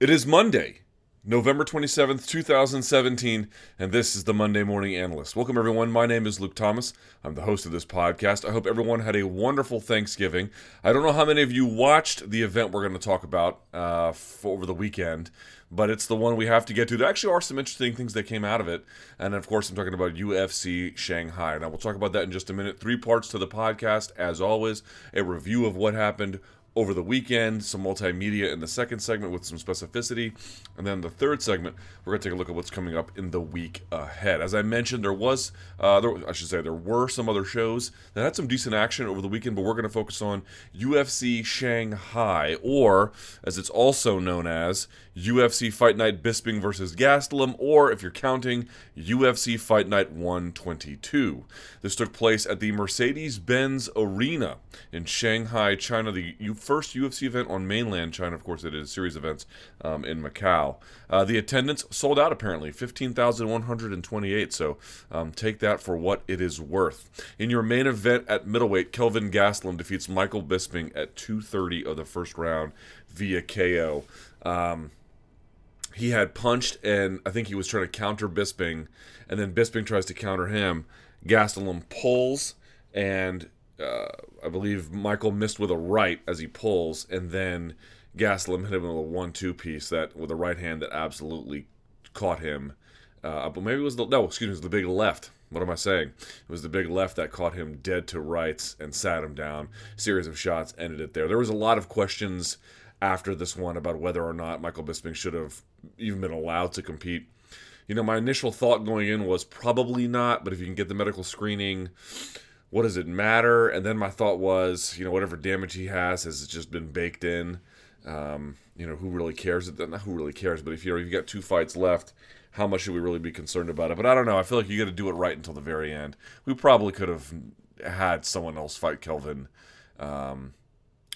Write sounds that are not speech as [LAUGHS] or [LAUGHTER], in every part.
It is Monday, November 27th, 2017, and this is the Monday Morning Analyst. Welcome, everyone. My name is Luke Thomas. I'm the host of this podcast. I hope everyone had a wonderful Thanksgiving. I don't know how many of you watched the event we're going to talk about uh, over the weekend, but it's the one we have to get to. There actually are some interesting things that came out of it. And of course, I'm talking about UFC Shanghai. Now, we'll talk about that in just a minute. Three parts to the podcast, as always a review of what happened over the weekend, some multimedia in the second segment with some specificity. And then the third segment, we're going to take a look at what's coming up in the week ahead. As I mentioned, there was, uh, there, I should say, there were some other shows that had some decent action over the weekend, but we're going to focus on UFC Shanghai, or as it's also known as, UFC Fight Night Bisping versus Gastelum, or if you're counting, UFC Fight Night 122. This took place at the Mercedes Benz Arena in Shanghai, China, the first UFC event on mainland China. Of course, it is a series of events um, in Macau. Uh, the attendance sold out apparently, 15,128. So um, take that for what it is worth. In your main event at middleweight, Kelvin Gastelum defeats Michael Bisping at 2:30 of the first round via KO. Um, he had punched, and I think he was trying to counter Bisping, and then Bisping tries to counter him. Gastelum pulls, and uh, I believe Michael missed with a right as he pulls, and then Gastelum hit him with a one-two piece that with a right hand that absolutely caught him. Uh, but maybe it was the no, excuse me, it was the big left. What am I saying? It was the big left that caught him dead to rights and sat him down. Series of shots ended it there. There was a lot of questions after this one about whether or not Michael Bisping should have even been allowed to compete. You know, my initial thought going in was probably not, but if you can get the medical screening, what does it matter? And then my thought was, you know, whatever damage he has has just been baked in. Um, you know, who really cares? Not who really cares, but if you know, you've got two fights left, how much should we really be concerned about it? But I don't know. I feel like you got to do it right until the very end. We probably could have had someone else fight Kelvin. Um,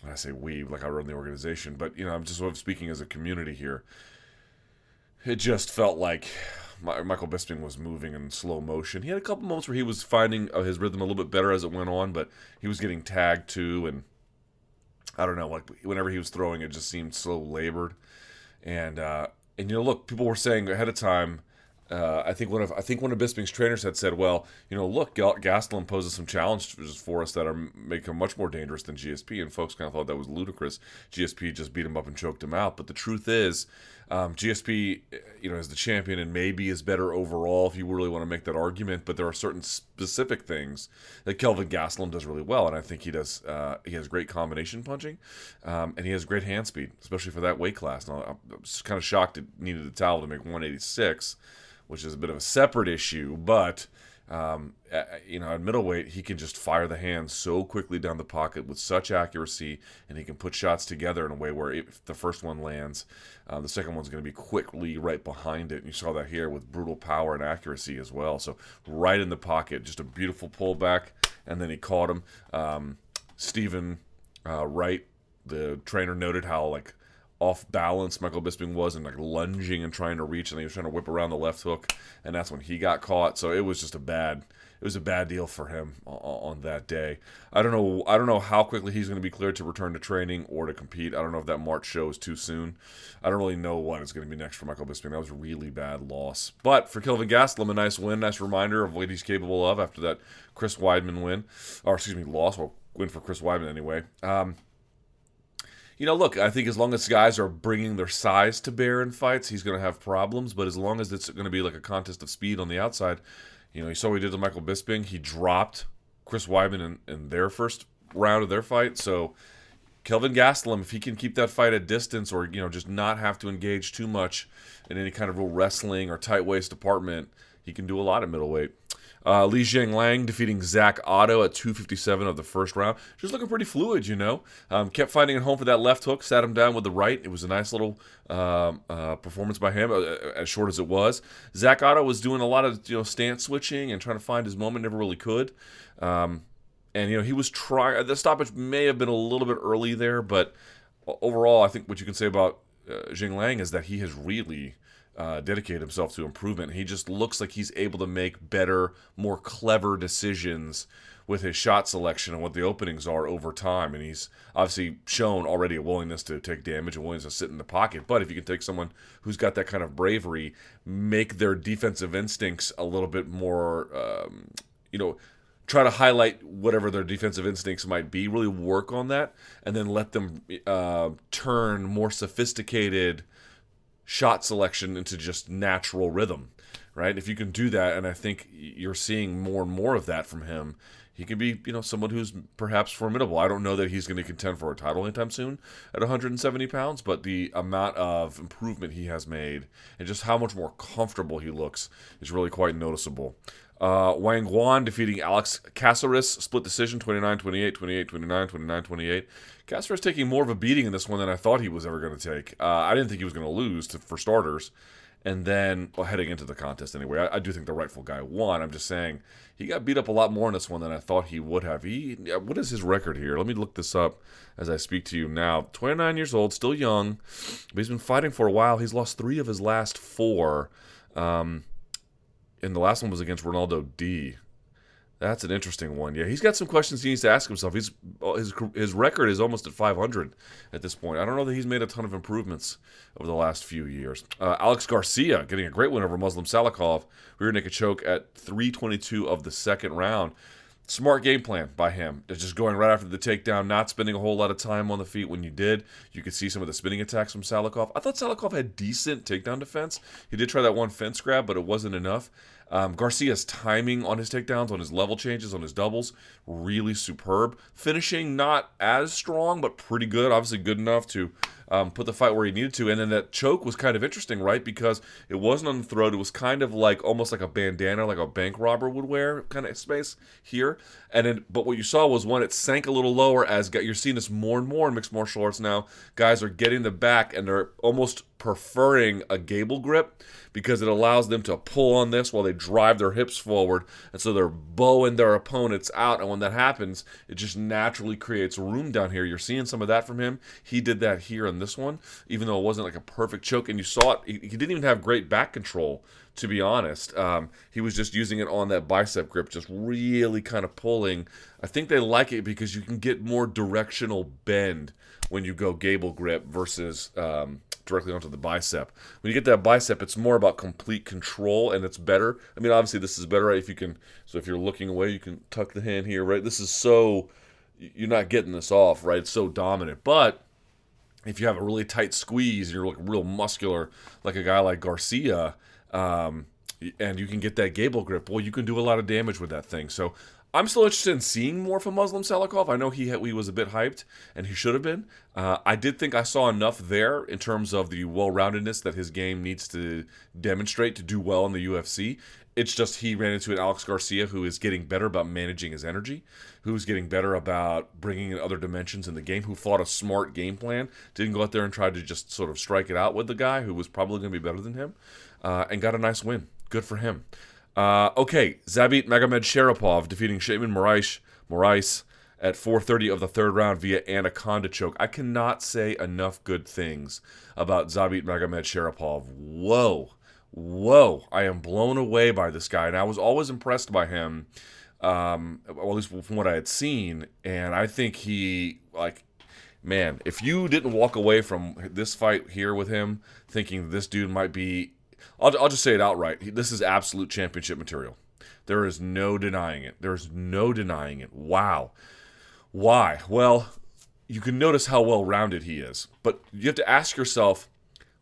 I say we, like I run the organization, but you know, I'm just sort of speaking as a community here. It just felt like Michael Bisping was moving in slow motion. He had a couple moments where he was finding uh, his rhythm a little bit better as it went on, but he was getting tagged too, and I don't know, like whenever he was throwing, it just seemed so labored. And uh, and you know, look, people were saying ahead of time. Uh, I think one of I think one of Bisping's trainers had said, "Well, you know, look, Gastelum poses some challenges for us that are make him much more dangerous than GSP." And folks kind of thought that was ludicrous. GSP just beat him up and choked him out. But the truth is, um, GSP, you know, is the champion and maybe is better overall if you really want to make that argument. But there are certain specific things that Kelvin Gastelum does really well, and I think he does. Uh, he has great combination punching, um, and he has great hand speed, especially for that weight class. Now, I'm kind of shocked it needed a towel to make 186, which is a bit of a separate issue, but um, you know, at middleweight, he can just fire the hand so quickly down the pocket with such accuracy, and he can put shots together in a way where if the first one lands, uh, the second one's going to be quickly right behind it. And you saw that here with brutal power and accuracy as well. So right in the pocket, just a beautiful pullback, and then he caught him. Um, Stephen uh, Wright, the trainer, noted how like off balance Michael Bisping was and like lunging and trying to reach, and he was trying to whip around the left hook, and that's when he got caught. So it was just a bad, it was a bad deal for him on, that day. I don't know, I don't know how quickly he's going to be cleared to return to training or to compete. I don't know if that March show is too soon. I don't really know what is going to be next for Michael Bisping. That was a really bad loss, but for Kelvin Gastelum, a nice win, nice reminder of what he's capable of after that Chris Weidman win, or excuse me, loss. Well, win for Chris Weidman anyway. Um, you know, look, I think as long as guys are bringing their size to bear in fights, he's going to have problems. But as long as it's going to be like a contest of speed on the outside, you know, you saw what he did to Michael Bisping. He dropped Chris Weidman in, in their first round of their fight. So Kelvin Gastelum, if he can keep that fight at distance or, you know, just not have to engage too much in any kind of real wrestling or tight waist department, he can do a lot at middleweight. Uh, Li Jingliang defeating Zach Otto at 257 of the first round. Just looking pretty fluid, you know. Um, kept finding it home for that left hook, sat him down with the right. It was a nice little um, uh, performance by him, uh, as short as it was. Zach Otto was doing a lot of you know stance switching and trying to find his moment, never really could. Um, and you know he was trying. The stoppage may have been a little bit early there, but overall, I think what you can say about uh, Jingliang is that he has really uh, dedicated himself to improvement. He just looks like he's able to make better, more clever decisions with his shot selection and what the openings are over time. And he's obviously shown already a willingness to take damage and willingness to sit in the pocket. But if you can take someone who's got that kind of bravery, make their defensive instincts a little bit more, um, you know, try to highlight whatever their defensive instincts might be, really work on that, and then let them uh, turn more sophisticated shot selection into just natural rhythm, right? If you can do that, and I think you're seeing more and more of that from him, he can be, you know, someone who's perhaps formidable. I don't know that he's going to contend for a title anytime soon at 170 pounds, but the amount of improvement he has made and just how much more comfortable he looks is really quite noticeable. Uh, Wang Guan defeating Alex Caceres, split decision 29 28, 28 29, 29 28. Caceres taking more of a beating in this one than I thought he was ever going to take. Uh, I didn't think he was going to lose for starters. And then, well, heading into the contest anyway, I, I, do think the rightful guy won. I'm just saying he got beat up a lot more in this one than I thought he would have. He, what is his record here? Let me look this up as I speak to you now. 29 years old, still young, but he's been fighting for a while. He's lost three of his last four. Um, and the last one was against Ronaldo Dy. That's an interesting one. Yeah, he's got some questions he needs to ask himself. He's his his record is almost at 500 at this point. I don't know that he's made a ton of improvements over the last few years. Uh, Alex Garcia getting a great win over Muslim Salikhov, rear naked choke at 322 of the second round. Smart game plan by him. Just going right after the takedown, not spending a whole lot of time on the feet when you did. You could see some of the spinning attacks from Salikhov. I thought Salikhov had decent takedown defense. He did try that one fence grab, but it wasn't enough. Um, Garcia's timing on his takedowns, on his level changes, on his doubles, really superb. Finishing not as strong, but pretty good. Obviously, good enough to um, put the fight where he needed to. And then that choke was kind of interesting, right? Because it wasn't on the throat. It was kind of like almost like a bandana, like a bank robber would wear, kind of space here. And then, but what you saw was one, it sank a little lower as you're seeing this more and more in mixed martial arts now. Guys are getting the back and they're almost preferring a gable grip because it allows them to pull on this while they drive their hips forward. And so they're bowing their opponents out. And when that happens, it just naturally creates room down here. You're seeing some of that from him. He did that here in this one, even though it wasn't like a perfect choke. And you saw it, he, didn't even have great back control to be honest. Um, he was just using it on that bicep grip, just really kind of pulling. I think they like it because you can get more directional bend when you go gable grip versus um, directly onto the bicep. When you get that bicep, it's more about complete control and it's better. I mean, obviously, this is better right? if you can. So if you're looking away, you can tuck the hand here, right? This is so you're not getting this off, right? It's so dominant, but if you have a really tight squeeze and you're real muscular, like a guy like Garcia, um, and you can get that gable grip, well, you can do a lot of damage with that thing. So I'm still interested in seeing more from Muslim Salikhov. I know he had, he was a bit hyped, and he should have been. Uh, I did think I saw enough there in terms of the well-roundedness that his game needs to demonstrate to do well in the UFC. It's just he ran into an Alex Garcia who is getting better about managing his energy, who's getting better about bringing in other dimensions in the game, who fought a smart game plan, didn't go out there and try to just sort of strike it out with the guy who was probably going to be better than him, uh, and got a nice win. Good for him. Uh, okay, Zabit Magomedsharipov defeating Moraes, Moraes at 4:30 of the third round via anaconda choke. I cannot say enough good things about Zabit Magomedsharipov. Whoa, whoa! I am blown away by this guy, and I was always impressed by him. Um, at least from what I had seen, and I think he like man, if you didn't walk away from this fight here with him thinking this dude might be I'll, I'll just say it outright. This is absolute championship material. There is no denying it. There's no denying it. Wow. Why? Well, you can notice how well rounded he is, but you have to ask yourself,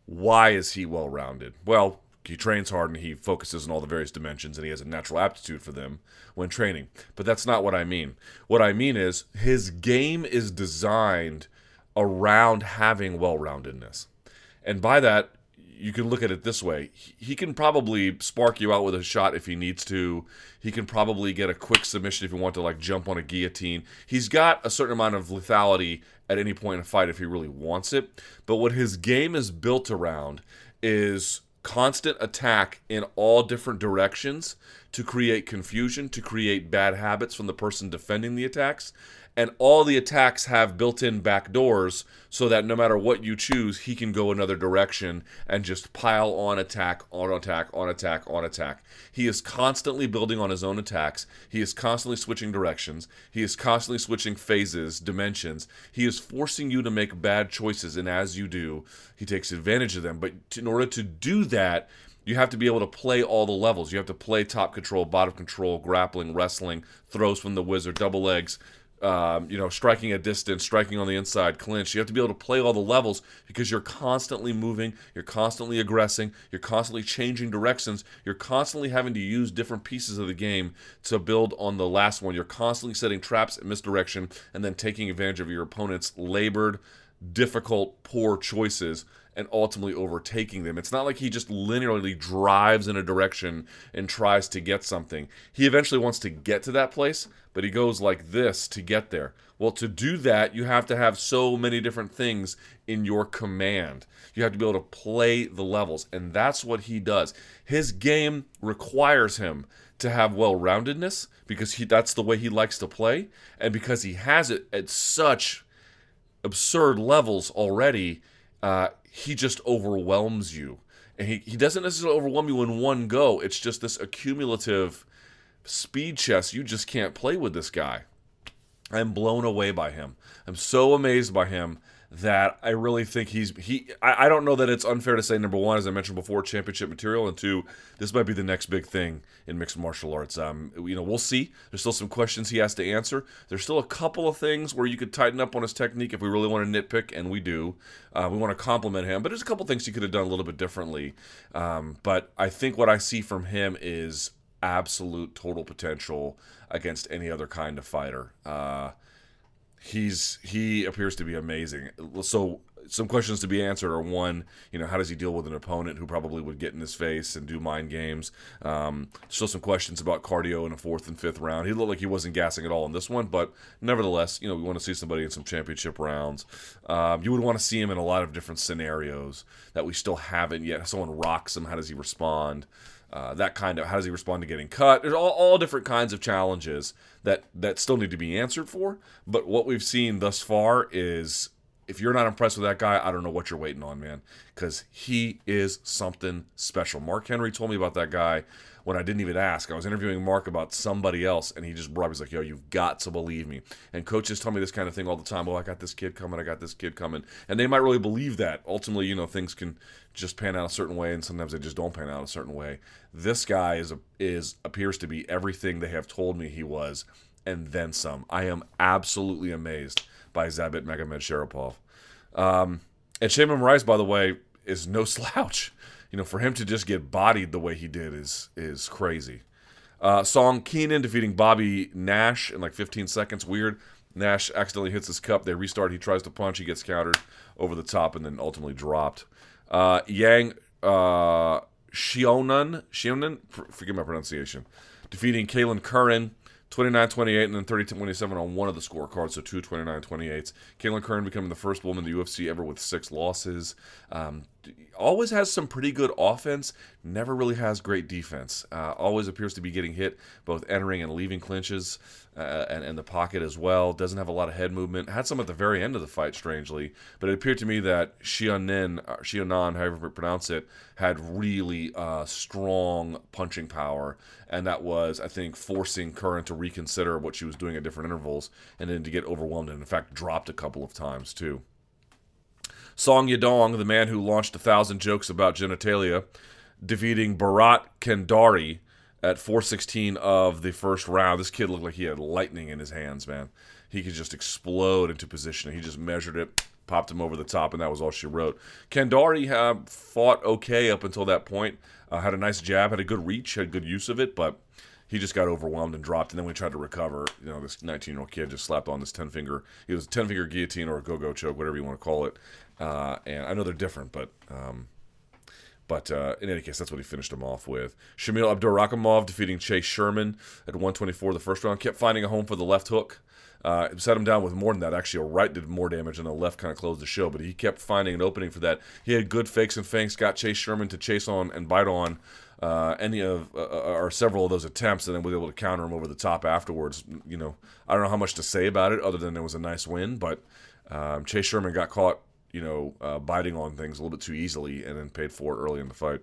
why is he well rounded? Well, he trains hard and he focuses on all the various dimensions and he has a natural aptitude for them when training. But that's not what I mean. What I mean is his game is designed around having well roundedness. And by that, you can look at it this way. He can probably spark you out with a shot if he needs to. He can probably get a quick submission if you want to like jump on a guillotine. He's got a certain amount of lethality at any point in a fight if he really wants it. But what his game is built around is constant attack in all different directions to create confusion, to create bad habits from the person defending the attacks, and all the attacks have built-in back doors so that no matter what you choose he can go another direction and just pile on attack on attack on attack on attack. He is constantly building on his own attacks. He is constantly switching directions. He is constantly switching phases dimensions. He is forcing you to make bad choices and as you do he takes advantage of them. But in order to do that you have to be able to play all the levels. You have to play top control, bottom control, grappling, wrestling, throws from the whizzer, double legs, um, you know, striking at distance, striking on the inside, clinch. You have to be able to play all the levels because you're constantly moving, you're constantly aggressing, you're constantly changing directions, you're constantly having to use different pieces of the game to build on the last one. You're constantly setting traps and misdirection and then taking advantage of your opponent's labored, difficult, poor choices and ultimately overtaking them. It's not like he just linearly drives in a direction and tries to get something. He eventually wants to get to that place, but he goes like this to get there. Well, to do that, you have to have so many different things in your command. You have to be able to play the levels, and that's what he does. His game requires him to have well-roundedness because he that's the way he likes to play, and because he has it at such absurd levels already, uh, he just overwhelms you. And he, he doesn't necessarily overwhelm you in one go. It's just this accumulative speed chess. You just can't play with this guy. I'm blown away by him. I'm so amazed by him that I really think he's he. I, I don't know that it's unfair to say number one, as I mentioned before, championship material, and two, this might be the next big thing in mixed martial arts. Um, you know, we'll see. There's still some questions he has to answer. There's still a couple of things where you could tighten up on his technique if we really want to nitpick, and we do. Uh, we want to compliment him, but there's a couple things he could have done a little bit differently. Um, but I think what I see from him is absolute total potential against any other kind of fighter. Uh, he's he appears to be amazing. So some questions to be answered are one, you know, how does he deal with an opponent who probably would get in his face and do mind games? Um, still some questions about cardio in a fourth and fifth round. He looked like he wasn't gassing at all in this one, but nevertheless, you know, we want to see somebody in some championship rounds. Um, you would want to see him in a lot of different scenarios that we still haven't yet. Someone rocks him, how does he respond? Uh, that kind of how does he respond to getting cut? There's all, all different kinds of challenges that that still need to be answered for. But what we've seen thus far is if you're not impressed with that guy, I don't know what you're waiting on, man, because he is something special. Mark Henry told me about that guy when I didn't even ask. I was interviewing Mark about somebody else, and he just brought me. He's like, "Yo, you've got to believe me." And coaches tell me this kind of thing all the time. Well, I got this kid coming. I got this kid coming, and they might really believe that. Ultimately, you know, things can just pan out a certain way, and sometimes they just don't pan out a certain way. This guy is a, is appears to be everything they have told me he was, and then some. I am absolutely amazed by Zabit Magomedsharipov. Um, and Sheymon Moraes, by the way, is no [LAUGHS] slouch you know, for him to just get bodied the way he did is is crazy. Uh, Song Kenan defeating Bobby Nash in like 15 seconds. Weird. Nash accidentally hits his cup. They restart. He tries to punch. He gets countered over the top and then ultimately dropped. Uh, Yang uh, Xiaonan, Xiaonan, forgive my pronunciation, defeating Kailin Curran 29 28 and then 30 27 on one of the scorecards, so two 29 28s. Kailin Curran becoming the first woman in the UFC ever with six losses. Um, always has some pretty good offense, never really has great defense. Uh, always appears to be getting hit both entering and leaving clinches uh, and, and the pocket as well. Doesn't have a lot of head movement. Had some at the very end of the fight, strangely, but it appeared to me that Xiaonan, uh, however you pronounce it, had really uh, strong punching power, and that was, I think, forcing Curran to reconsider what she was doing at different intervals, and then to get overwhelmed, and in fact, dropped a couple of times too. Song Yadong, the man who launched a thousand jokes about genitalia, defeating Bharat Kandare at 416 of the first round. This kid looked like he had lightning in his hands, man. He could just explode into position. He just measured it, popped him over the top, and that was all she wrote. Kandare uh, fought okay up until that point. Uh, had a nice jab, had a good reach, had good use of it, but he just got overwhelmed and dropped. And then we tried to recover. You know, this 19 year old kid just slapped on this 10 finger. It was a 10 finger guillotine or a go go choke, whatever you want to call it. Uh, and I know they're different, but um, but uh, in any case, that's what he finished him off with. Shamil Abdurakhimov defeating Chase Sherman at 124 the first round. Kept finding a home for the left hook. Uh, set him down with more than that. Actually, a right did more damage, and the left kind of closed the show. But he kept finding an opening for that. He had good fakes and feints. Got Chase Sherman to chase on and bite on uh, any of uh, uh, or several of those attempts, and then was able to counter him over the top afterwards. You know, I don't know how much to say about it other than it was a nice win, but um, Chase Sherman got caught, you know, uh, biting on things a little bit too easily, and then paid for early in the fight.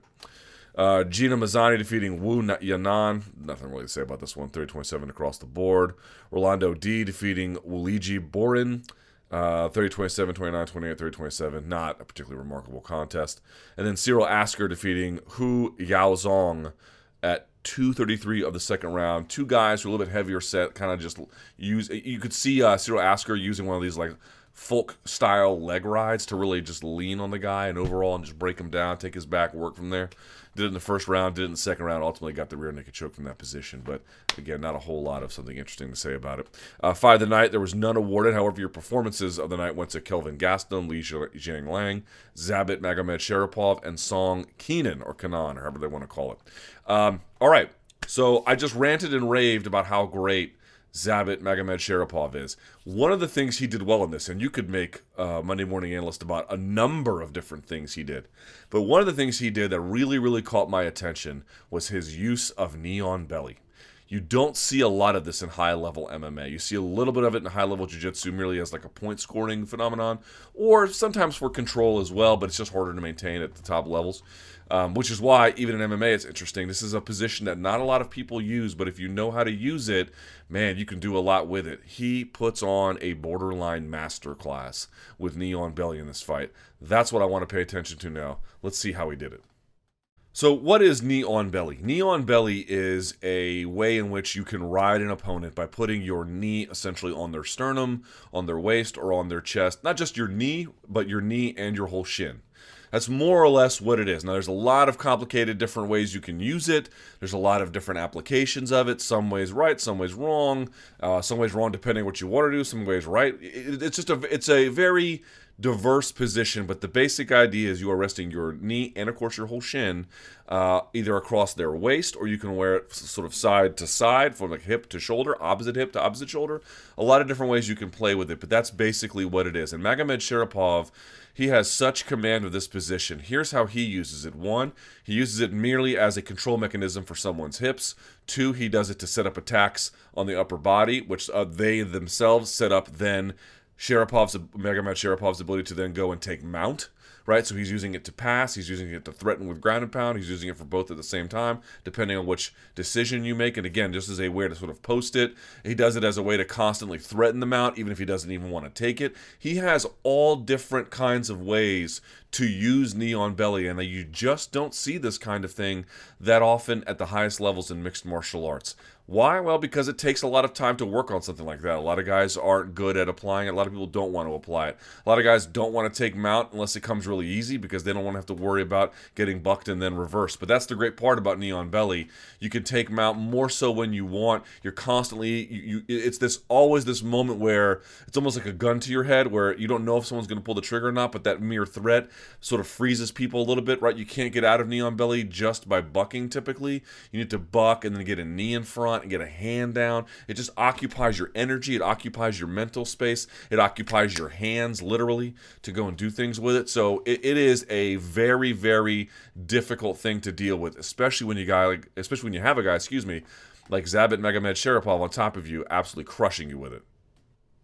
Uh, Gina Mazany defeating Wu Yanan. Nothing really to say about this one. 30 27 across the board. Rolando Dy defeating Wuliji Buren. Uh, 30 27, 29 28, 30 27. Not a particularly remarkable contest. And then Cyril Asker defeating Hu Yaozong at 233 of the second round. Two guys who are a little bit heavier set, kind of just use. You could see uh, Cyril Asker using one of these like folk style leg rides to really just lean on the guy and overall and just break him down, take his back, work from there. Did it in the first round, did it in the second round, ultimately got the rear naked choke from that position. But again, not a whole lot of something interesting to say about it. Uh, of the night, there was none awarded. However, your performances of the night went to Kelvin Gaston, Li Jingliang, Zabit Magomedsharipov, and Song Kenan, or Kanan, or however they want to call it. Um, all right, so I just ranted and raved about how great Zabit Magomedsharipov is. One of the things he did well in this, and you could make uh, Monday Morning Analyst about a number of different things he did, but one of the things he did that really, really caught my attention was his use of knee on belly. You don't see a lot of this in high level MMA. You see a little bit of it in high level jiu jitsu merely as like a point scoring phenomenon, or sometimes for control as well, but it's just harder to maintain at the top levels. Um, which is why, even in MMA, it's interesting. This is a position that not a lot of people use, but if you know how to use it, man, you can do a lot with it. He puts on a borderline masterclass with knee on belly in this fight. That's what I want to pay attention to now. Let's see how he did it. So, what is knee on belly? Knee on belly is a way in which you can ride an opponent by putting your knee essentially on their sternum, on their waist, or on their chest. Not just your knee, but your knee and your whole shin. That's more or less what it is. Now, there's a lot of complicated different ways you can use it. There's a lot of different applications of it. Some ways right, some ways wrong. Uh, some ways wrong depending what you want to do. Some ways right. It, it's just a it's a very diverse position, but the basic idea is you are resting your knee and, of course, your whole shin uh, either across their waist or you can wear it sort of side to side from like hip to shoulder, opposite hip to opposite shoulder. A lot of different ways you can play with it, but that's basically what it is. And Magomedsharipov, he has such command of this position. Here's how he uses it. One, he uses it merely as a control mechanism for someone's hips. Two, he does it to set up attacks on the upper body, which uh, they themselves set up then Sharipov's Magomed Sharapov's ability to then go and take mount right? So he's using it to pass, he's using it to threaten with ground and pound, he's using it for both at the same time, depending on which decision you make. And again, just as a way to sort of post it, he does it as a way to constantly threaten the mount, even if he doesn't even want to take it. He has all different kinds of ways to use knee on belly, and you just don't see this kind of thing that often at the highest levels in mixed martial arts. Why? Well, because it takes a lot of time to work on something like that. A lot of guys aren't good at applying it. A lot of people don't want to apply it. A lot of guys don't want to take mount unless it comes really easy because they don't want to have to worry about getting bucked and then reversed. But that's the great part about knee on belly. You can take mount more so when you want. You're constantly you, you it's this always this moment where it's almost like a gun to your head where you don't know if someone's going to pull the trigger or not, but that mere threat sort of freezes people a little bit, right? You can't get out of knee on belly just by bucking typically. You need to buck and then get a knee in front front and get a hand down. It just occupies your energy, it occupies your mental space, it occupies your hands literally to go and do things with it. So it, it is a very, very difficult thing to deal with, especially when you guy like especially when you have a guy, excuse me, like Zabit Magomedsharipov on top of you, absolutely crushing you with it.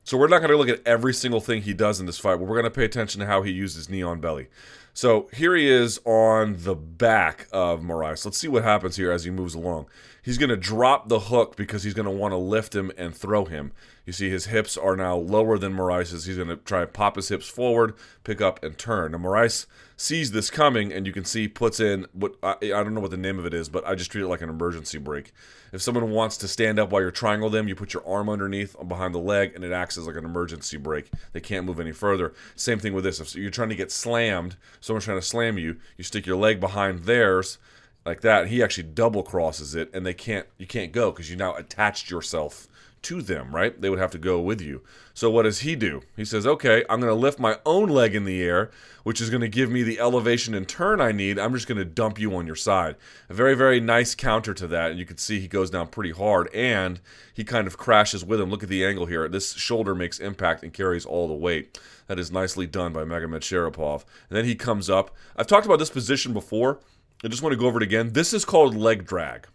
So we're not going to look at every single thing he does in this fight, but we're going to pay attention to how he uses knee on belly. So here he is on the back of Moraes. Let's see what happens here as he moves along. He's going to drop the hook because he's going to want to lift him and throw him. You see his hips are now lower than Moraes's. He's going to try and pop his hips forward, pick up, and turn. Now Moraes sees this coming, and you can see puts in what I, I don't know what the name of it is, but I just treat it like an emergency brake. If someone wants to stand up while you're triangle them, you put your arm underneath uh, behind the leg, and it acts as like an emergency brake. They can't move any further. Same thing with this. If you're trying to get slammed, someone's trying to slam you, you stick your leg behind theirs like that. He actually double crosses it, and they can't. You can't go because you now attached yourself to them, right? They would have to go with you. So what does he do? He says, "Okay, I'm going to lift my own leg in the air, which is going to give me the elevation and turn I need. I'm just going to dump you on your side." A very very nice counter to that, and you can see he goes down pretty hard and he kind of crashes with him. Look at the angle here. This shoulder makes impact and carries all the weight. That is nicely done by Magomedsharipov. And then he comes up. I've talked about this position before I just want to go over it again. This is called leg drag.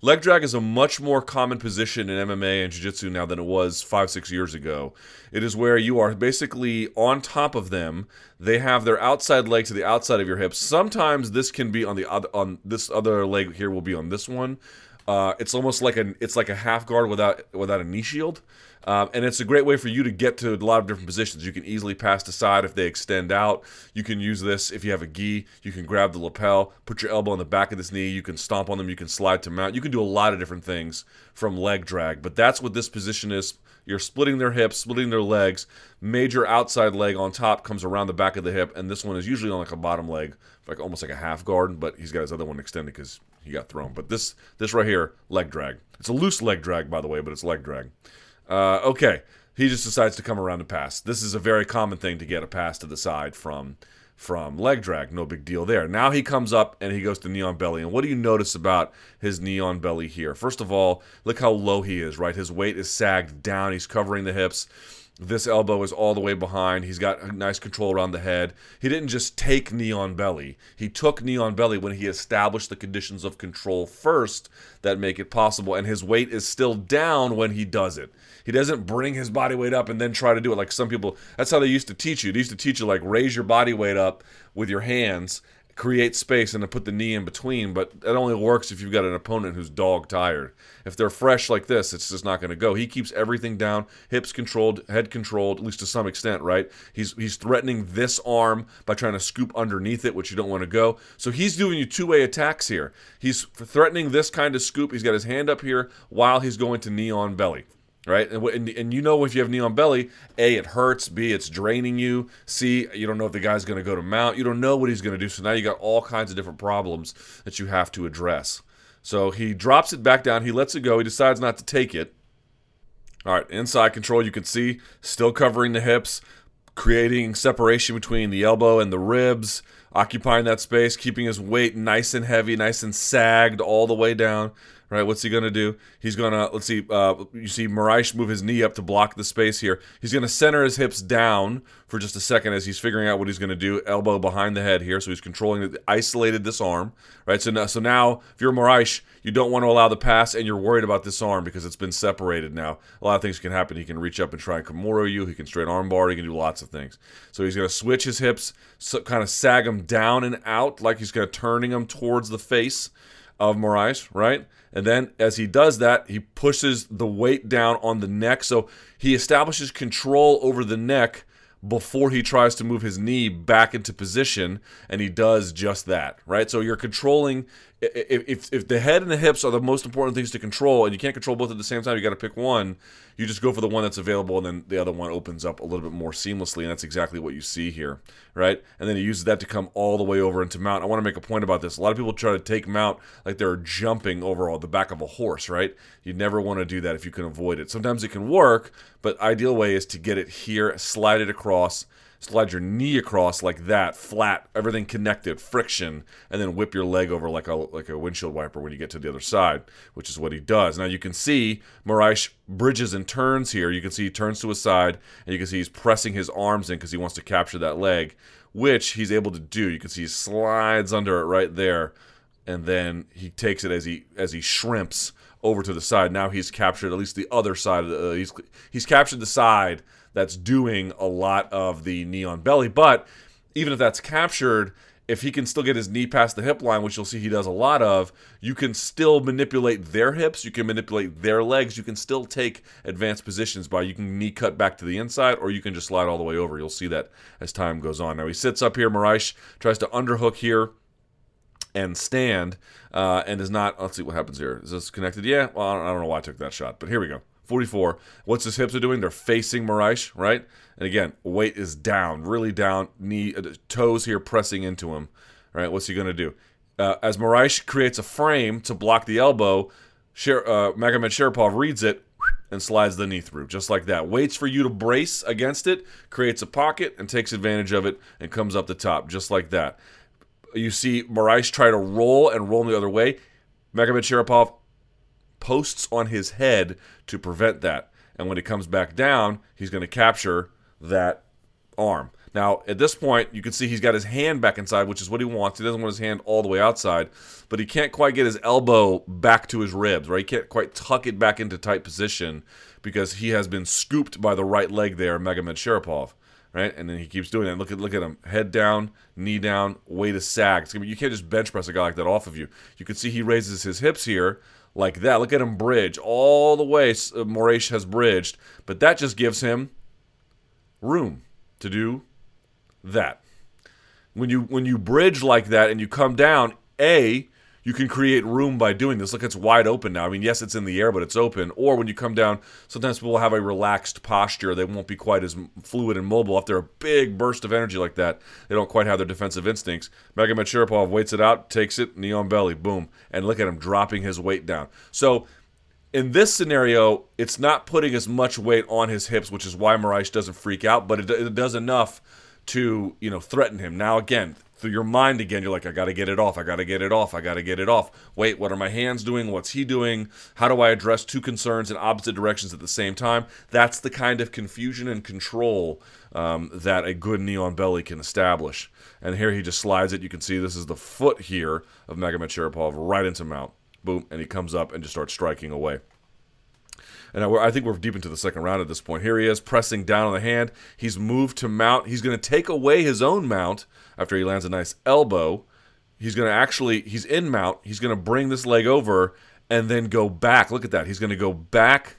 Leg drag is a much more common position in MMA and Jiu Jitsu now than it was five, six years ago. It is where you are basically on top of them. They have their outside leg to the outside of your hips. Sometimes this can be on the other on this other leg here will be on this one. Uh, it's almost like a it's like a half guard without without a knee shield. Um, and it's a great way for you to get to a lot of different positions. You can easily pass the side if they extend out. You can use this if you have a gi. You can grab the lapel, put your elbow on the back of this knee. You can stomp on them. You can slide to mount. You can do a lot of different things from leg drag. But that's what this position is. You're splitting their hips, splitting their legs. Major outside leg on top comes around the back of the hip, and this one is usually on like a bottom leg, like almost like a half guard. But he's got his other one extended because he got thrown. But this this right here, leg drag. It's a loose leg drag, by the way, but it's leg drag. Uh, okay, he just decides to come around and pass. This is a very common thing to get a pass to the side from from leg drag. No big deal there. Now he comes up and he goes to knee on belly. And what do you notice about his knee on belly here? First of all, look how low he is, right? His weight is sagged down. He's covering the hips. This elbow is all the way behind. He's got a nice control around the head. He didn't just take knee on belly. He took knee on belly when he established the conditions of control first that make it possible. And his weight is still down when he does it. He doesn't bring his body weight up and then try to do it like some people. That's how they used to teach you. They used to teach you like raise your body weight up with your hands create space and to put the knee in between, but that only works if you've got an opponent who's dog tired. If they're fresh like this, it's just not going to go. He keeps everything down, hips controlled, head controlled, at least to some extent, right? He's he's threatening this arm by trying to scoop underneath it, which you don't want to go. So he's doing you two-way attacks here. He's threatening this kind of scoop. He's got his hand up here while he's going to knee on belly right? And, and, and you know if you have knee on belly, A, it hurts, B, it's draining you, C, you don't know if the guy's going to go to mount, you don't know what he's going to do. So now you got all kinds of different problems that you have to address. So he drops it back down, he lets it go, he decides not to take it. All right, inside control, you can see still covering the hips, creating separation between the elbow and the ribs, occupying that space, keeping his weight nice and heavy, nice and sagged all the way down right? What's he going to do? He's going to, let's see, uh, you see Moraes move his knee up to block the space here. He's going to center his hips down for just a second as he's figuring out what he's going to do. Elbow behind the head here, so he's controlling, isolated this arm, right? So now, so now if you're Moraes, you don't want to allow the pass and you're worried about this arm because it's been separated now. A lot of things can happen. He can reach up and try and Kimura you. He can straight arm bar. He can do lots of things. So he's going to switch his hips, so kind of sag them down and out like he's kind of turning them towards the face of Moraes, right? And then as he does that, he pushes the weight down on the neck. So he establishes control over the neck before he tries to move his knee back into position. And he does just that, right? So you're controlling if, if the head and the hips are the most important things to control and you can't control both at the same time you got to pick one you just go for the one that's available and then the other one opens up a little bit more seamlessly and that's exactly what you see here right? And then he uses that to come all the way over into mount. I want to make a point about this. A lot of people try to take mount like they're jumping over the back of a horse right? You never want to do that if you can avoid it. Sometimes it can work but ideal way is to get it here slide it across slide your knee across like that, flat, everything connected, friction, and then whip your leg over like a like a windshield wiper when you get to the other side, which is what he does. Now you can see Moraes bridges and turns here. You can see he turns to his side, and you can see he's pressing his arms in because he wants to capture that leg, which he's able to do. You can see he slides under it right there, and then he takes it as he as he shrimps over to the side. Now he's captured at least the other side of the. Uh, he's he's captured the side that's doing a lot of the knee on belly. But even if that's captured, if he can still get his knee past the hip line, which you'll see he does a lot of, you can still manipulate their hips, you can manipulate their legs, you can still take advanced positions by you can knee cut back to the inside, or you can just slide all the way over. You'll see that as time goes on. Now he sits up here, Moraes tries to underhook here and stand, uh, and is not. Let's see what happens here. Is this connected? Yeah. Well, I don't know why I took that shot, but here we go. 44. What's his hips are doing? They're facing Moraes, right? And again, weight is down, really down, knee, uh, toes here pressing into him, right? What's he going to do? Uh, as Moraes creates a frame to block the elbow, Sher- uh, Magomedsharipov reads it and slides the knee through, just like that. Waits for you to brace against it, creates a pocket, and takes advantage of it, and comes up the top, just like that. You see Moraes try to roll and roll the other way. Magomedsharipov posts on his head to prevent that. And when he comes back down, he's going to capture that arm. Now, at this point, you can see he's got his hand back inside, which is what he wants. He doesn't want his hand all the way outside, but he can't quite get his elbow back to his ribs, right? He can't quite tuck it back into tight position because he has been scooped by the right leg there, Magomedsharipov, right? And then he keeps doing that. Look at look at him, head down, knee down, weight is sagged. you can't just bench press a guy like that off of you. You can see he raises his hips here like that. Look at him bridge all the way. Uh, Moraes has bridged, but that just gives him room to do that. When you when you bridge like that and you come down, a you can create room by doing this. Look, it's wide open now. I mean, yes, it's in the air, but it's open. Or when you come down, sometimes people have a relaxed posture. They won't be quite as fluid and mobile. After a big burst of energy like that, they don't quite have their defensive instincts. Magomedsharipov waits it out, takes it, knee on belly, boom. And look at him dropping his weight down. So in this scenario, it's not putting as much weight on his hips, which is why Moraes doesn't freak out, but it, it does enough to, you know, threaten him. Now, again, through your mind again. You're like, I got to get it off. I got to get it off. I got to get it off. Wait, what are my hands doing? What's he doing? How do I address two concerns in opposite directions at the same time? That's the kind of confusion and control um, that a good knee on belly can establish. And here he just slides it. You can see this is the foot here of Magomedsharipov right into mount. Boom. And he comes up and just starts striking away. And I, think we're deep into the second round at this point. Here he is pressing down on the hand. He's moved to mount. He's going to take away his own mount after he lands a nice elbow. He's going to actually, he's in mount. He's going to bring this leg over and then go back. Look at that. He's going to go back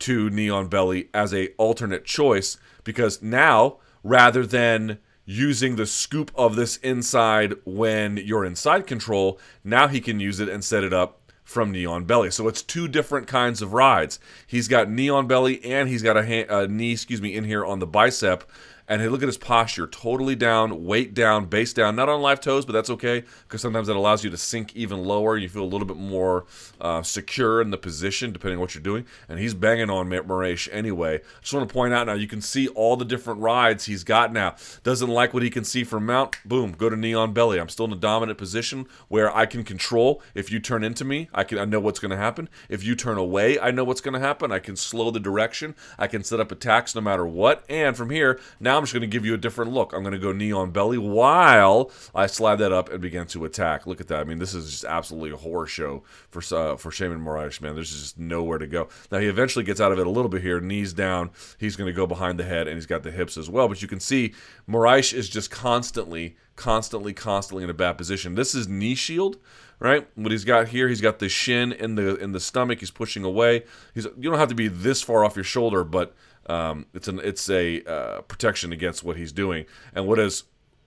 to knee on belly as a alternate choice because now rather than using the scoop of this inside when you're inside control, now he can use it and set it up from knee on belly. So it's two different kinds of rides. He's got knee on belly and he's got a, hand, a knee, excuse me, in here on the bicep and hey, look at his posture, totally down, weight down, base down, not on live toes, but that's okay because sometimes that allows you to sink even lower. You feel a little bit more uh, secure in the position depending on what you're doing. And he's banging on Moraes anyway. Just want to point out now, you can see all the different rides he's got now. Doesn't like what he can see from mount, boom, go to knee on belly. I'm still in a dominant position where I can control. If you turn into me, I can I know what's going to happen. If you turn away, I know what's going to happen. I can slow the direction. I can set up attacks no matter what. And from here, now now I'm just going to give you a different look. I'm going to go knee on belly while I slide that up and begin to attack. Look at that. I mean, this is just absolutely a horror show for uh, for Sheymon Moraes, man. There's just nowhere to go. Now he eventually gets out of it a little bit here, knees down. He's going to go behind the head, and he's got the hips as well. But you can see Moraes is just constantly, constantly, constantly in a bad position. This is knee shield right? What he's got here, he's got the shin in the in the stomach. He's pushing away. He's you don't have to be this far off your shoulder, but um, it's an it's a uh, protection against what he's doing. And what is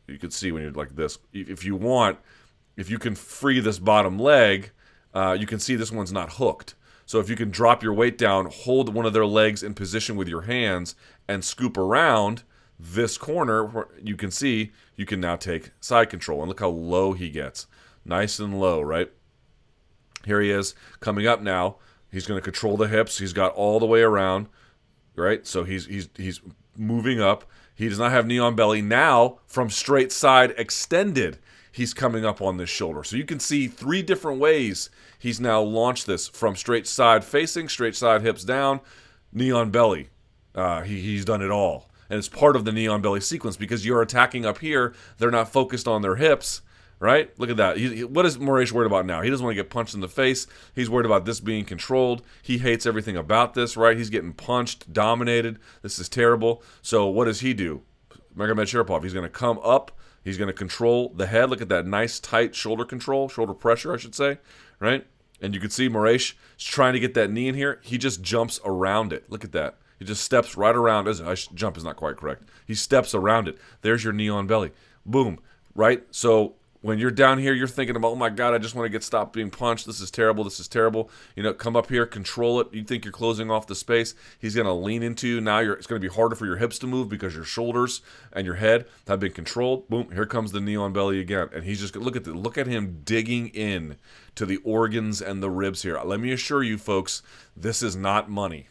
you can see when you're like this, if you want, if you can free this bottom leg, uh, you can see this one's not hooked. So if you can drop your weight down, hold one of their legs in position with your hands, and scoop around this corner, you can see you can now take side control. And look how low he gets. Nice and low, right? Here he is coming up now. He's going to control the hips. He's got all the way around right? So he's he's he's moving up. He does not have knee on belly now from straight side extended. He's coming up on this shoulder. So you can see three different ways he's now launched this from straight side facing, straight side hips down, knee on belly. Uh, he, he's done it all. And it's part of the knee on belly sequence because you're attacking up here. They're not focused on their hips right? Look at that. He, what is Moraes worried about now? He doesn't want to get punched in the face. He's worried about this being controlled. He hates everything about this, right? He's getting punched, dominated. This is terrible. So what does he do? Magomedsharipov, he's going to come up. He's going to control the head. Look at that nice, tight shoulder control, shoulder pressure, I should say, right? And you can see Moraes is trying to get that knee in here. He just jumps around it. Look at that. He just steps right around. As jump is not quite correct. He steps around it. There's your knee on belly. Boom. Right. So when you're down here, you're thinking about, oh my God, I just want to get stopped being punched. This is terrible. This is terrible. You know, come up here, control it. You think you're closing off the space. He's going to lean into you. Now it's going to be harder for your hips to move because your shoulders and your head have been controlled. Boom, here comes the knee on belly again. And he's just, look at the, look at him digging in to the organs and the ribs here. Let me assure you folks, this is not money.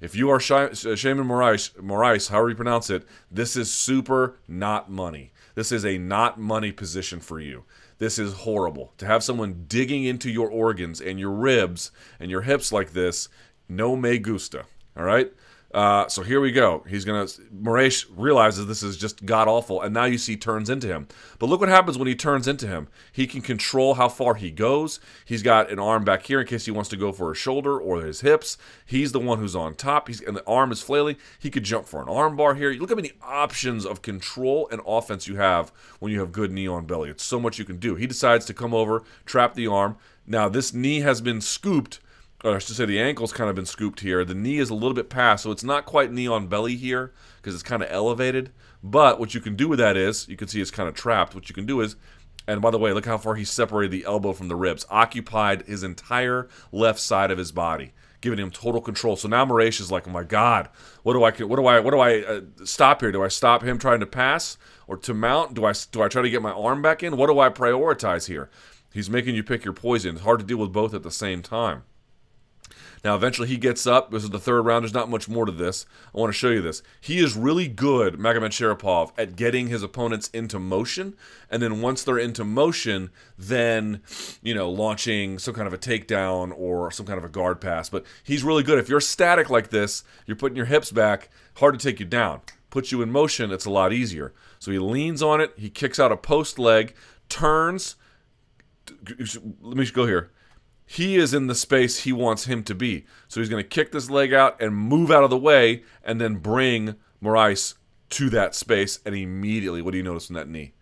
If you are Sheymon Moraes, Moraes, however you pronounce it, this is super not money. This is a not money position for you. This is horrible. To have someone digging into your organs and your ribs and your hips like this, no me gusta. All right? Uh, so here we go. He's gonna. Moraes realizes this is just god awful, and now you see turns into him. But look what happens when he turns into him. He can control how far he goes. He's got an arm back here in case he wants to go for a shoulder or his hips. He's the one who's on top. He's and the arm is flailing. He could jump for an arm bar here. Look how many options of control and offense you have when you have good knee on belly. It's so much you can do. He decides to come over, trap the arm. Now this knee has been scooped or I should say the ankle's kind of been scooped here. The knee is a little bit past, so it's not quite knee on belly here because it's kind of elevated. But what you can do with that is, you can see it's kind of trapped. What you can do is, and by the way, look how far he separated the elbow from the ribs, occupied his entire left side of his body, giving him total control. So now Moraes is like, oh my God, what do I, what do I, what do I uh, stop here? Do I stop him trying to pass or to mount? Do I, do I try to get my arm back in? What do I prioritize here? He's making you pick your poison. It's hard to deal with both at the same time. Now, eventually he gets up. This is the third round. There's not much more to this. I want to show you this. He is really good, Magomedsharipov, at getting his opponents into motion. And then once they're into motion, then, you know, launching some kind of a takedown or some kind of a guard pass. But he's really good. If you're static like this, you're putting your hips back, hard to take you down. Puts you in motion, it's a lot easier. So he leans on it. He kicks out a post leg, turns. Let me go here he is in the space he wants him to be. So he's going to kick this leg out and move out of the way and then bring Moraes to that space. And immediately, what do you notice in that knee?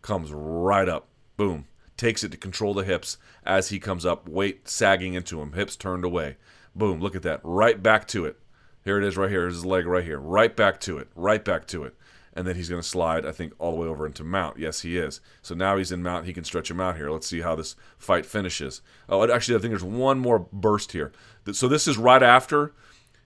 Comes right up. Boom. Takes it to control the hips as he comes up, weight sagging into him, hips turned away. Boom. Look at that. Right back to it. Here it is right here. Here's his leg right here. Right back to it. Right back to it and then he's going to slide, I think, all the way over into mount. Yes, he is. So now he's in mount. He can stretch him out here. Let's see how this fight finishes. Oh, actually, I think there's one more burst here. So this is right after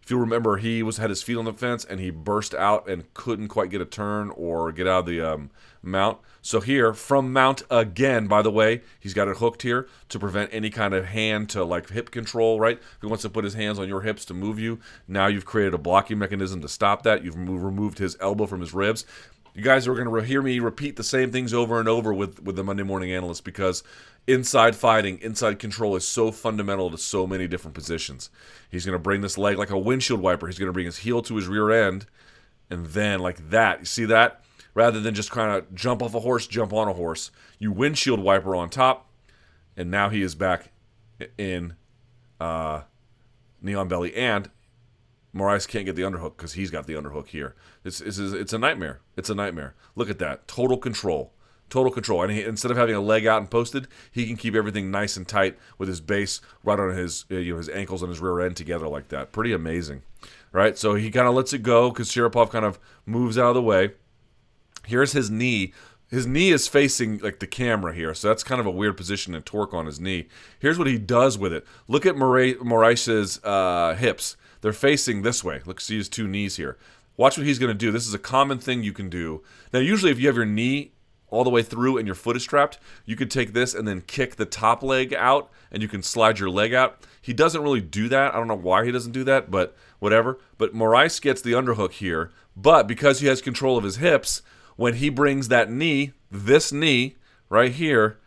if you remember, he was had his feet on the fence and he burst out and couldn't quite get a turn or get out of the um, mount. So here, from mount again, by the way, he's got it hooked here to prevent any kind of hand to like hip control, right? If he wants to put his hands on your hips to move you, now you've created a blocking mechanism to stop that. You've removed his elbow from his ribs. You guys are going to hear me repeat the same things over and over with, with the Monday Morning Analyst because inside fighting, inside control is so fundamental to so many different positions. He's going to bring this leg like a windshield wiper. He's going to bring his heel to his rear end, and then like that. You see that? Rather than just kind of jump off a horse, jump on a horse, you windshield wiper on top, and now he is back in uh, knee on belly, and Moraes can't get the underhook because he's got the underhook here. It's, it's, it's a nightmare. It's a nightmare. Look at that. Total control total control. And he, instead of having a leg out and posted, he can keep everything nice and tight with his base right on his uh, you know his ankles and his rear end together like that. Pretty amazing, right? So he kind of lets it go because Sharipov kind of moves out of the way. Here's his knee. His knee is facing like the camera here, so that's kind of a weird position to torque on his knee. Here's what he does with it. Look at Moraes' uh, hips. They're facing this way. Look, see his two knees here. Watch what he's going to do. This is a common thing you can do. Now, usually, if you have your knee all the way through and your foot is trapped, you could take this and then kick the top leg out and you can slide your leg out. He doesn't really do that. I don't know why he doesn't do that, but whatever. But Moraes gets the underhook here, but because he has control of his hips, when he brings that knee, this knee right here,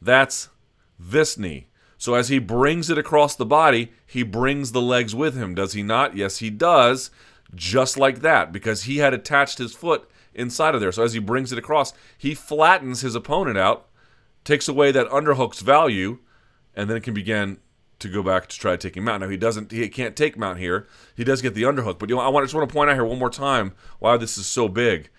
that's this knee. So as he brings it across the body, he brings the legs with him, does he not? Yes, he does. Just like that, because he had attached his foot inside of there. So as he brings it across, he flattens his opponent out, takes away that underhook's value, and then it can begin to go back to try him out. Now he doesn't, he can't take mount here. He does get the underhook, but you know, I want, I just want to point out here one more time why this is so big.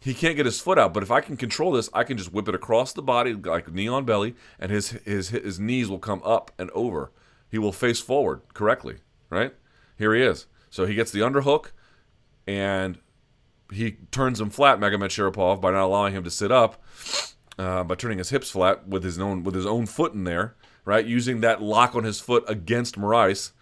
He can't get his foot out, but if I can control this, I can just whip it across the body like knee on belly, and his his his knees will come up and over. He will face forward correctly, right? Here he is. So he gets the underhook, and he turns him flat, Magomedsharipov, by not allowing him to sit up, uh, by turning his hips flat with his own with his own foot in there, right? Using that lock on his foot against Moraes.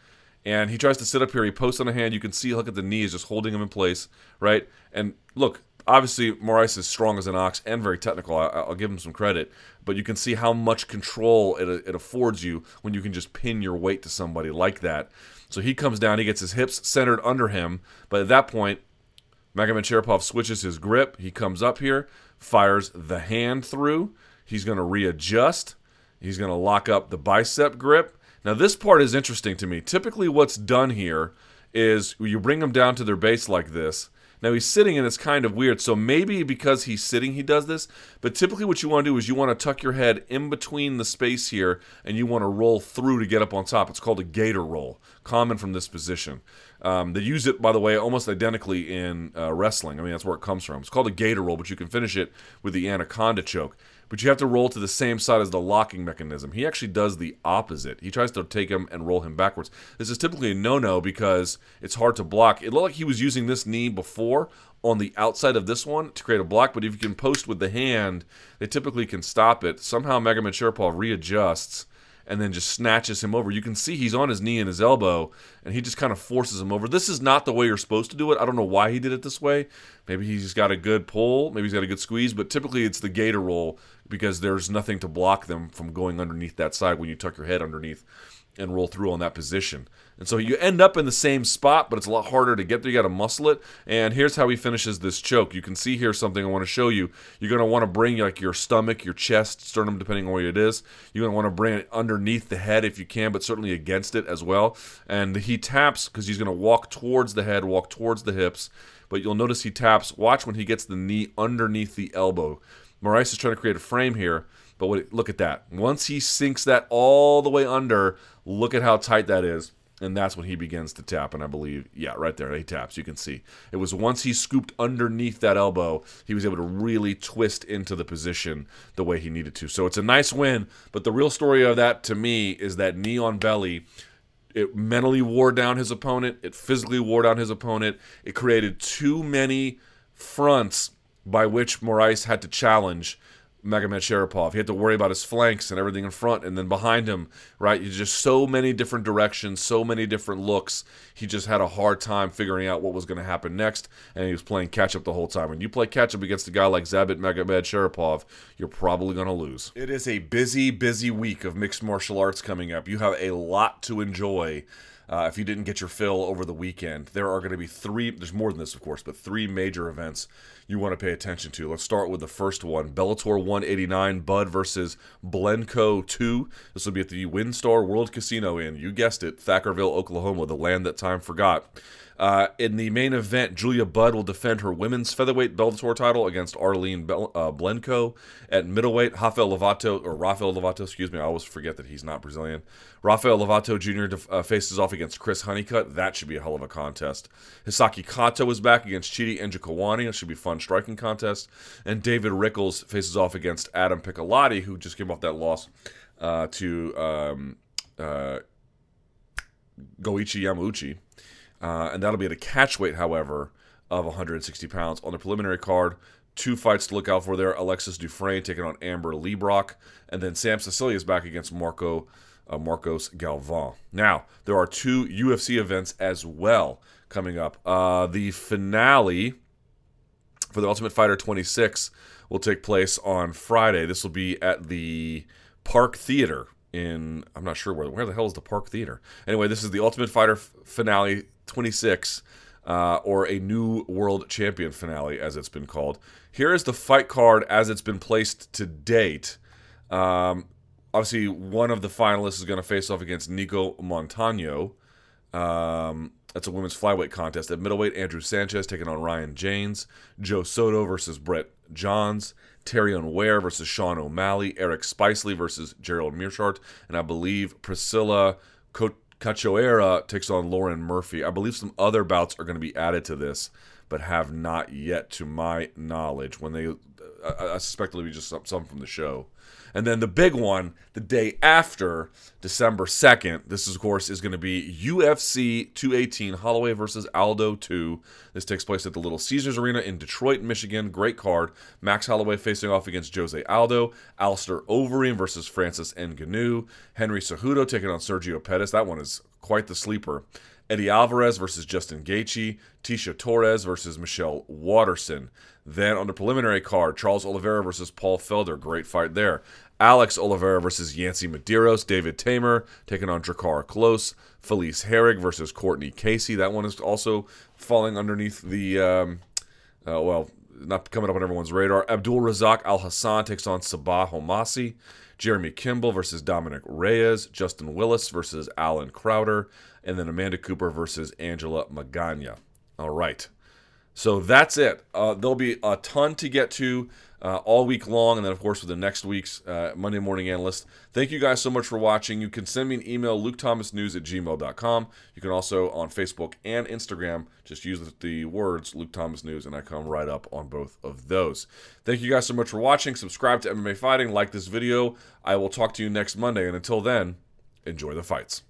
And he tries to sit up here. He posts on a hand. You can see, look at the knees, just holding him in place, right? And look, obviously Moraes is strong as an ox and very technical. I, will give him some credit, but you can see how much control it, it affords you when you can just pin your weight to somebody like that. So he comes down, he gets his hips centered under him, but at that point, Magomedsharipov switches his grip. He comes up here, fires the hand through. He's going to readjust. He's going to lock up the bicep grip. Now, this part is interesting to me. Typically, what's done here is you bring them down to their base like this. Now he's sitting and it's kind of weird. So maybe because he's sitting, he does this. But typically, what you want to do is you want to tuck your head in between the space here and you want to roll through to get up on top. It's called a gator roll, common from this position. Um, they use it, by the way, almost identically in uh, wrestling. I mean, that's where it comes from. It's called a gator roll, but you can finish it with the anaconda choke. But you have to roll to the same side as the locking mechanism. He actually does the opposite. He tries to take him and roll him backwards. This is typically a no no because it's hard to block. It looked like he was using this knee before on the outside of this one to create a block, but if you can post with the hand, they typically can stop it. Somehow Magomedsharipov readjusts and then just snatches him over. You can see he's on his knee and his elbow, and he just kind of forces him over. This is not the way you're supposed to do it. I don't know why he did it this way. Maybe he's got a good pull, maybe he's got a good squeeze, but typically it's the gator roll because there's nothing to block them from going underneath that side when you tuck your head underneath and roll through on that position. And so you end up in the same spot, but it's a lot harder to get there. You got to muscle it. And here's how he finishes this choke. You can see here something I want to show you. You're going to want to bring like your stomach, your chest, sternum, depending on where it is. You're going to want to bring it underneath the head if you can, but certainly against it as well. And he taps because he's going to walk towards the head, walk towards the hips. But you'll notice he taps. Watch when he gets the knee underneath the elbow. Moraes is trying to create a frame here. But look at that. Once he sinks that all the way under, look at how tight that is. And that's when he begins to tap. And I believe, yeah, right there, he taps. You can see. It was once he scooped underneath that elbow, he was able to really twist into the position the way he needed to. So it's a nice win. But the real story of that to me is that knee on belly. It mentally wore down his opponent. It physically wore down his opponent. It created too many fronts by which Moraes had to challenge Magomedsharipov. He had to worry about his flanks and everything in front and then behind him, right? Just so many different directions, so many different looks. He just had a hard time figuring out what was going to happen next, and he was playing catch up the whole time. When you play catch up against a guy like Zabit Magomedsharipov, you're probably going to lose. It is a busy, busy week of mixed martial arts coming up. You have a lot to enjoy. Uh, if you didn't get your fill over the weekend, there are going to be three, there's more than this, of course, but three major events you want to pay attention to. Let's start with the first one Bellator 189, Budd versus Blencowe 2. This will be at the WinStar World Casino in, you guessed it, Thackerville, Oklahoma, the land that time forgot. Uh, in the main event, Julia Budd will defend her women's featherweight Bellator title against Arlene Bel- uh, Blencowe. At middleweight, Rafael Lovato, or Rafael Lovato, excuse me, I always forget that he's not Brazilian. Rafael Lovato Jr. Def- uh, faces off against Chris Honeycutt. That should be a hell of a contest. Hisaki Kato is back against Chidi Njokuani. It should be fun striking contest. And David Rickels faces off against Adam Piccolotti, who just came off that loss uh, to um, uh, Goichi Yamauchi. Uh, and that'll be at a catch weight, however, of 160 pounds. On the preliminary card, two fights to look out for there. Alexis Dufresne taking on Amber Leibrock, and then Sam Sicilia is back against Marco uh, Marcos Galvan. Now, there are two UFC events as well coming up. Uh, the finale for the Ultimate Fighter 26 will take place on Friday. This will be at the Park Theater in I'm not sure where where the hell is the Park Theater. Anyway, this is the Ultimate Fighter finale 26 uh, or a New World Champion finale, as it's been called. Here is the fight card as it's been placed to date. Um, obviously, one of the finalists is going to face off against Nico Montano. Um, that's a women's flyweight contest. At middleweight, Andrew Sanchez taking on Ryan James. Joe Soto versus Brett Johns. Terrion Ware versus Sean O'Malley. Eric Spicely versus Gerald Meerschaert. And I believe Priscilla Cachoeira takes on Lauren Murphy. I believe some other bouts are going to be added to this, but have not yet, to my knowledge. When they, I, I suspect it'll be just some, some from the show. And then the big one, the day after December 2nd, this is, of course is going to be UFC 218 Holloway versus Aldo 2. This takes place at the Little Caesars Arena in Detroit, Michigan. Great card. Max Holloway facing off against Jose Aldo. Alistair Overeem versus Francis Ngannou. Henry Cejudo taking on Sergio Pettis. That one is quite the sleeper. Eddie Alvarez versus Justin Gaethje, Tecia Torres versus Michelle Waterson. Then on the preliminary card, Charles Oliveira versus Paul Felder. Great fight there. Alex Oliveira versus Yancy Medeiros. David Teymur taking on Drakkar Klose, Felice Herrig versus Courtney Casey. That one is also falling underneath the, um, uh, well, not coming up on everyone's radar. Abdul Razak Al Hassan takes on Sabah Homasi. Jeremy Kimball versus Dominic Reyes, Justin Willis versus Alan Crowder, and then Amanda Cooper versus Angela Magana. All right. So that's it. Uh, there'll be a ton to get to uh, all week long, and then, of course, with the next week's uh, Monday Morning Analyst. Thank you guys so much for watching. You can send me an email, lukethomasnews at gmail.com. You can also, on Facebook and Instagram, just use the words Luke Thomas News, and I come right up on both of those. Thank you guys so much for watching. Subscribe to MMA Fighting, like this video. I will talk to you next Monday, and until then, enjoy the fights.